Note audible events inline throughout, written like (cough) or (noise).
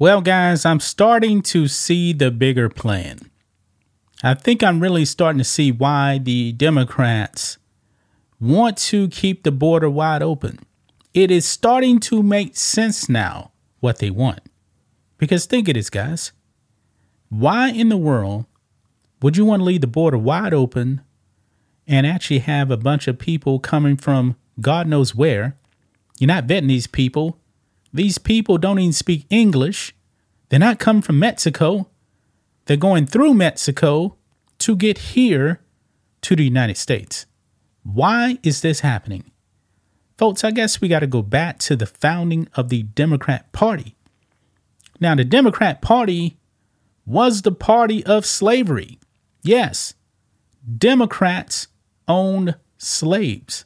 Well, guys, I'm starting to see the bigger plan. I think I'm really starting to see why the Democrats want to keep the border wide open. It is starting to make sense now what they want. Because think of this, guys. Why in the world would you want to leave the border wide open and actually have a bunch of people coming from God knows where? You're not vetting these people. These people don't even speak English. They're not coming from Mexico. They're going through Mexico to get here to the United States. Why is this happening? Folks, I guess we got to go back to the founding of the Democrat Party. Now, the Democrat Party was the party of slavery. Yes, Democrats owned slaves.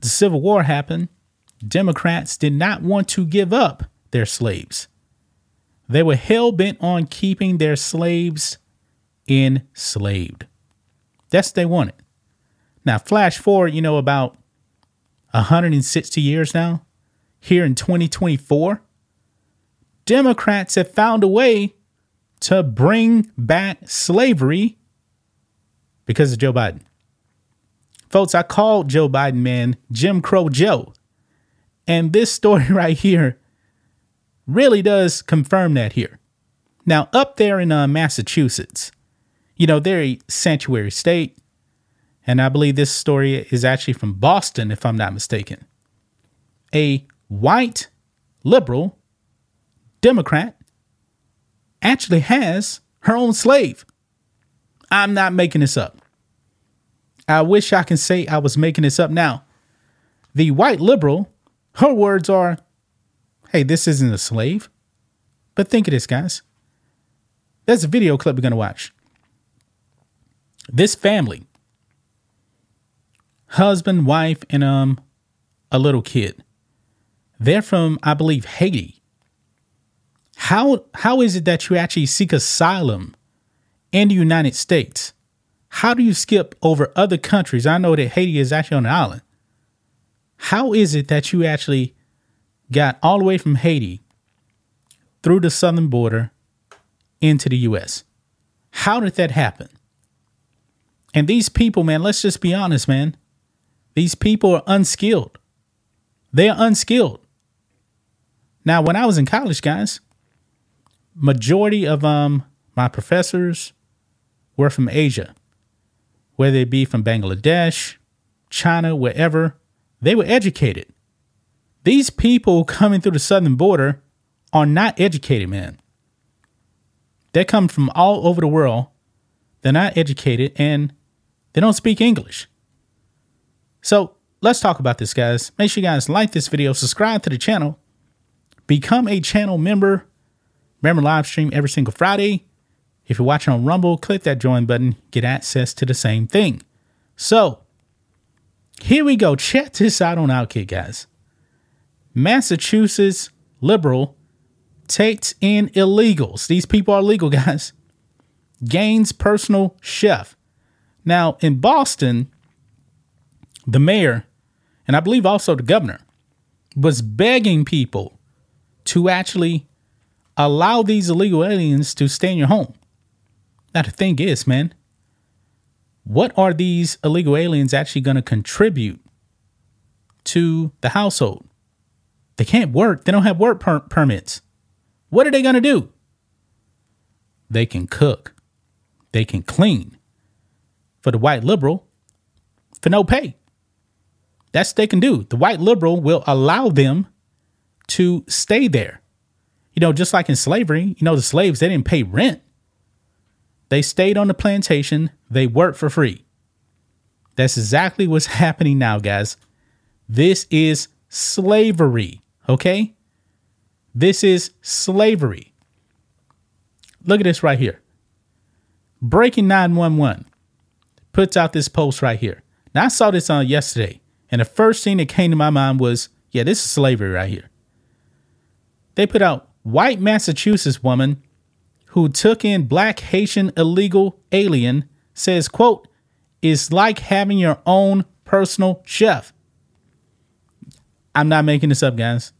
The Civil War happened. Democrats did not want to give up their slaves. They were hell bent on keeping their slaves enslaved. That's what they wanted. Now, flash forward, you know, about 160 years now, here in 2024, Democrats have found a way to bring back slavery because of Joe Biden. Folks, I called Joe Biden, man, Jim Crow Joe. And this story (laughs) right here really does confirm that here. Now, up there in uh, Massachusetts, you know, they're a sanctuary state. And I believe this story is actually from Boston, if I'm not mistaken. A white liberal Democrat actually has her own slave. I'm not making this up. I wish I can say I was making this up now. The white liberal, her words are, hey, this isn't a slave. But think of this, guys. There's a video clip we're going to watch. This family, husband, wife, and um a little kid. They're from, I believe, Haiti. How how is it that you actually seek asylum in the United States? How do you skip over other countries? I know that Haiti is actually on an island. How is it that you actually got all the way from Haiti through the southern border into the US? How did that happen? And these people, man, let's just be honest, man. These people are unskilled. They are unskilled. Now, when I was in college, guys, majority of um my professors were from Asia, whether it be from Bangladesh, China, wherever. They were educated. These people coming through the southern border are not educated, man. They come from all over the world. They're not educated, and they don't speak English. So let's talk about this, guys. Make sure you guys like this video, subscribe to the channel, become a channel member. Remember, live stream every single Friday. If you're watching on Rumble, click that join button, get access to the same thing. So, here we go. Check this out on Outkick, guys. Massachusetts liberal takes in illegals. These people are legal, (laughs) guys. Gains personal chef. Now, in Boston, the mayor, and I believe also the governor, was begging people to actually allow these illegal aliens to stay in your home. Now, the thing is, man, what are these illegal aliens actually going to contribute to the household? They can't work, they don't have work per- permits. What are they going to do? They can cook, they can clean, for the white liberal for no pay. That's what they can do. The white liberal will allow them to stay there. You know, just like in slavery, you know, the slaves, they didn't pay rent. They stayed on the plantation, they worked for free. That's exactly what's (laughs) happening now, guys. This is slavery, okay? This is slavery. Look at this right here. Breaking 911 puts out this post right here. Now I saw this on yesterday, and the first thing that came to my mind was, yeah, this is slavery right here. They put out white Massachusetts woman who took in black Haitian illegal alien says, quote, it's like having your own personal chef. I'm not making this up, guys.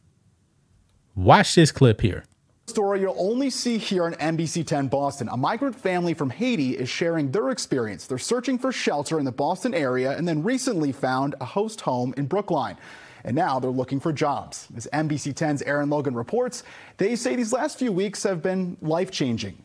Watch this clip here. Story you'll only see here on NBC 10 Boston. A migrant family from Haiti is sharing their experience. They're searching for shelter in the Boston area and then recently found a host home in Brookline. And now they're looking for jobs. As NBC 10's Aaron Logan reports, they say these last few weeks have been life changing.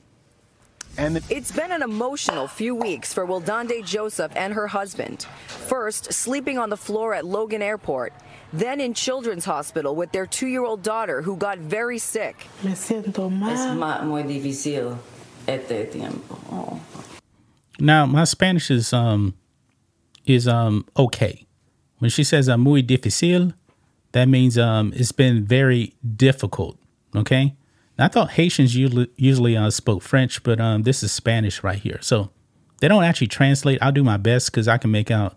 And it's been an emotional few weeks for Wildande Joseph and her husband. First, sleeping on the floor at Logan Airport, then in Children's Hospital with their two year old daughter who got very sick. Me siento mal. Es muy difícil este tiempo. Oh. Now, my Spanish is um is um okay. When she says uh, muy difícil, that means um it's been very difficult. Okay. I thought Haitians usually, usually uh, spoke French, but um, this is Spanish right here. So they don't actually translate. I'll do my best because I can make out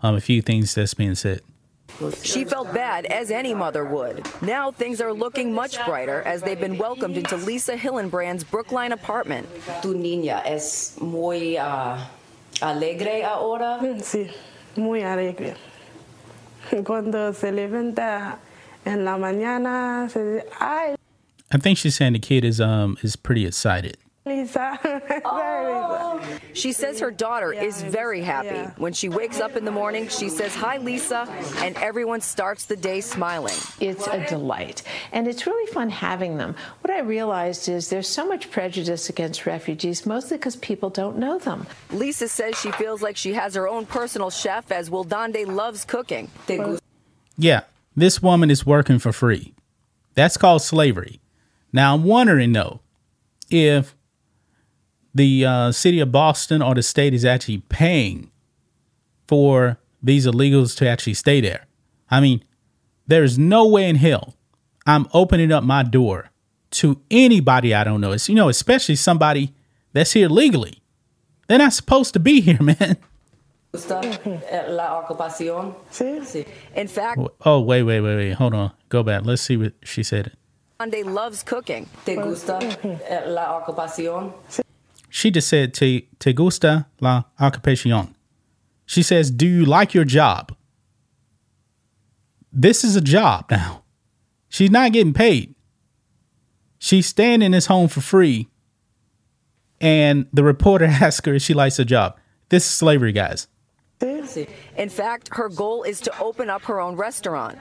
um, a few things that's being said. She felt bad, as any mother would. Now things are looking much brighter as they've been welcomed into Lisa Hillenbrand's Brookline apartment. Tu niña es muy uh, alegre ahora? Sí, muy alegre. Cuando se levanta en la mañana, se dice, ay. I think she's saying the kid is um is pretty excited. Lisa. (laughs) oh. She says her daughter is very happy. When she wakes up in the morning, she says, Hi, Lisa, and everyone starts the day smiling. It's a delight. And it's really fun having them. What I realized is there's so much prejudice against refugees, mostly because people don't know them. Lisa says she feels like she has her own personal chef as Wildande loves cooking. Yeah, this woman is working for free. That's called slavery. Now, I'm wondering though, if the uh, city of Boston or the state is actually paying for these illegals to actually stay there. I mean, there's no way in hell I'm opening up my door to anybody I don't know. It's, you know, especially somebody that's here legally. They're not supposed to be here, (laughs) man. In fact, oh, wait, wait, wait, wait. Hold on. Go back. Let's see what she said. Sunday loves cooking. ¿Te gusta la ocupación? She just said, ¿Te, te gusta la ocupación? She says, Do you like your job? This is a job now. She's not getting paid. She's staying in this home for free. And the reporter (laughs) asks her if she likes her job. This is slavery, guys. In fact, her goal is to open up her own restaurant.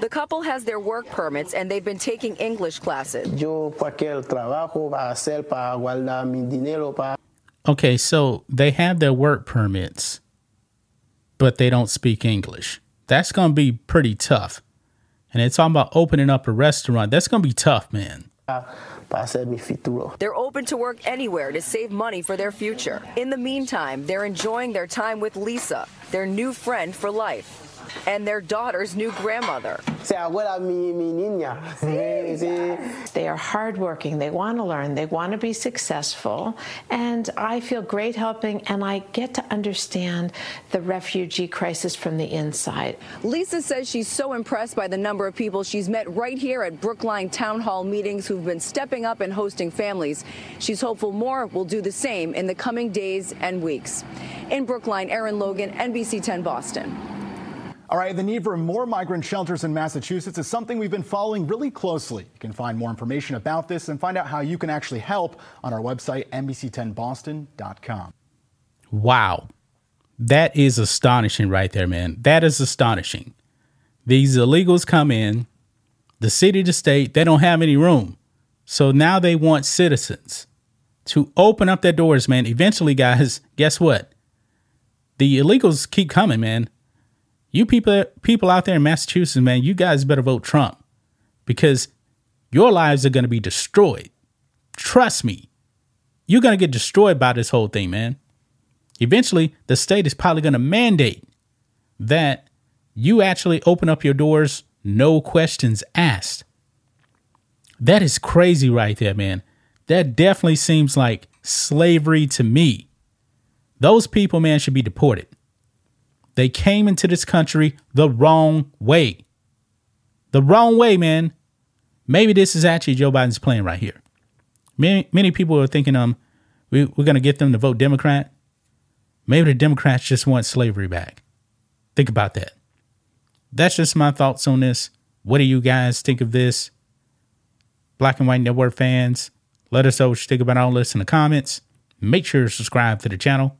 The couple has their work permits and they've been taking English classes. Okay, so they have their work permits, but they don't speak English. That's going to be pretty tough. And it's talking about opening up a restaurant. That's going to be tough, man They're open to work anywhere to save money for their future. In the meantime, they're enjoying their time with Lisa, their new friend for life and their daughter's new grandmother. They are hardworking. They want to learn. They want to be successful. And I feel great helping, and I get to understand the refugee crisis from the inside. Lisa says she's so impressed by the number of people she's met right here at Brookline Town Hall meetings who've been stepping up and hosting families. She's hopeful more will do the same in the coming days and weeks. In Brookline, Aaron Logan, NBC 10 Boston. All right, the need for more migrant shelters in Massachusetts is something we've been following really closely. You can find more information about this and find out how you can actually help on our website, NBC10Boston.com. Wow. That is astonishing right there, man. That is astonishing. These illegals come in, the city to state, they don't have any room. So now they want citizens to open up their doors, man. Eventually, guys, guess what? The illegals keep coming, man you people people out there in Massachusetts, man, you guys better vote Trump because your lives are going to be destroyed. Trust me. You're going to get destroyed by this whole thing, man. Eventually, the state is probably going to mandate that you actually open up your doors, no questions asked. That is crazy right there, man. That definitely seems like slavery to me. Those people, man, should be deported. They came into this country the wrong way. The wrong way, man. Maybe this is actually Joe Biden's plan right here. Many many people are thinking um we, we're gonna get them to vote Democrat. Maybe the Democrats just want slavery back. Think about that. That's just my thoughts on this. What do you guys think of this? Black and White Network fans, let us know what you think about all this in the comments. Make sure to subscribe to the channel.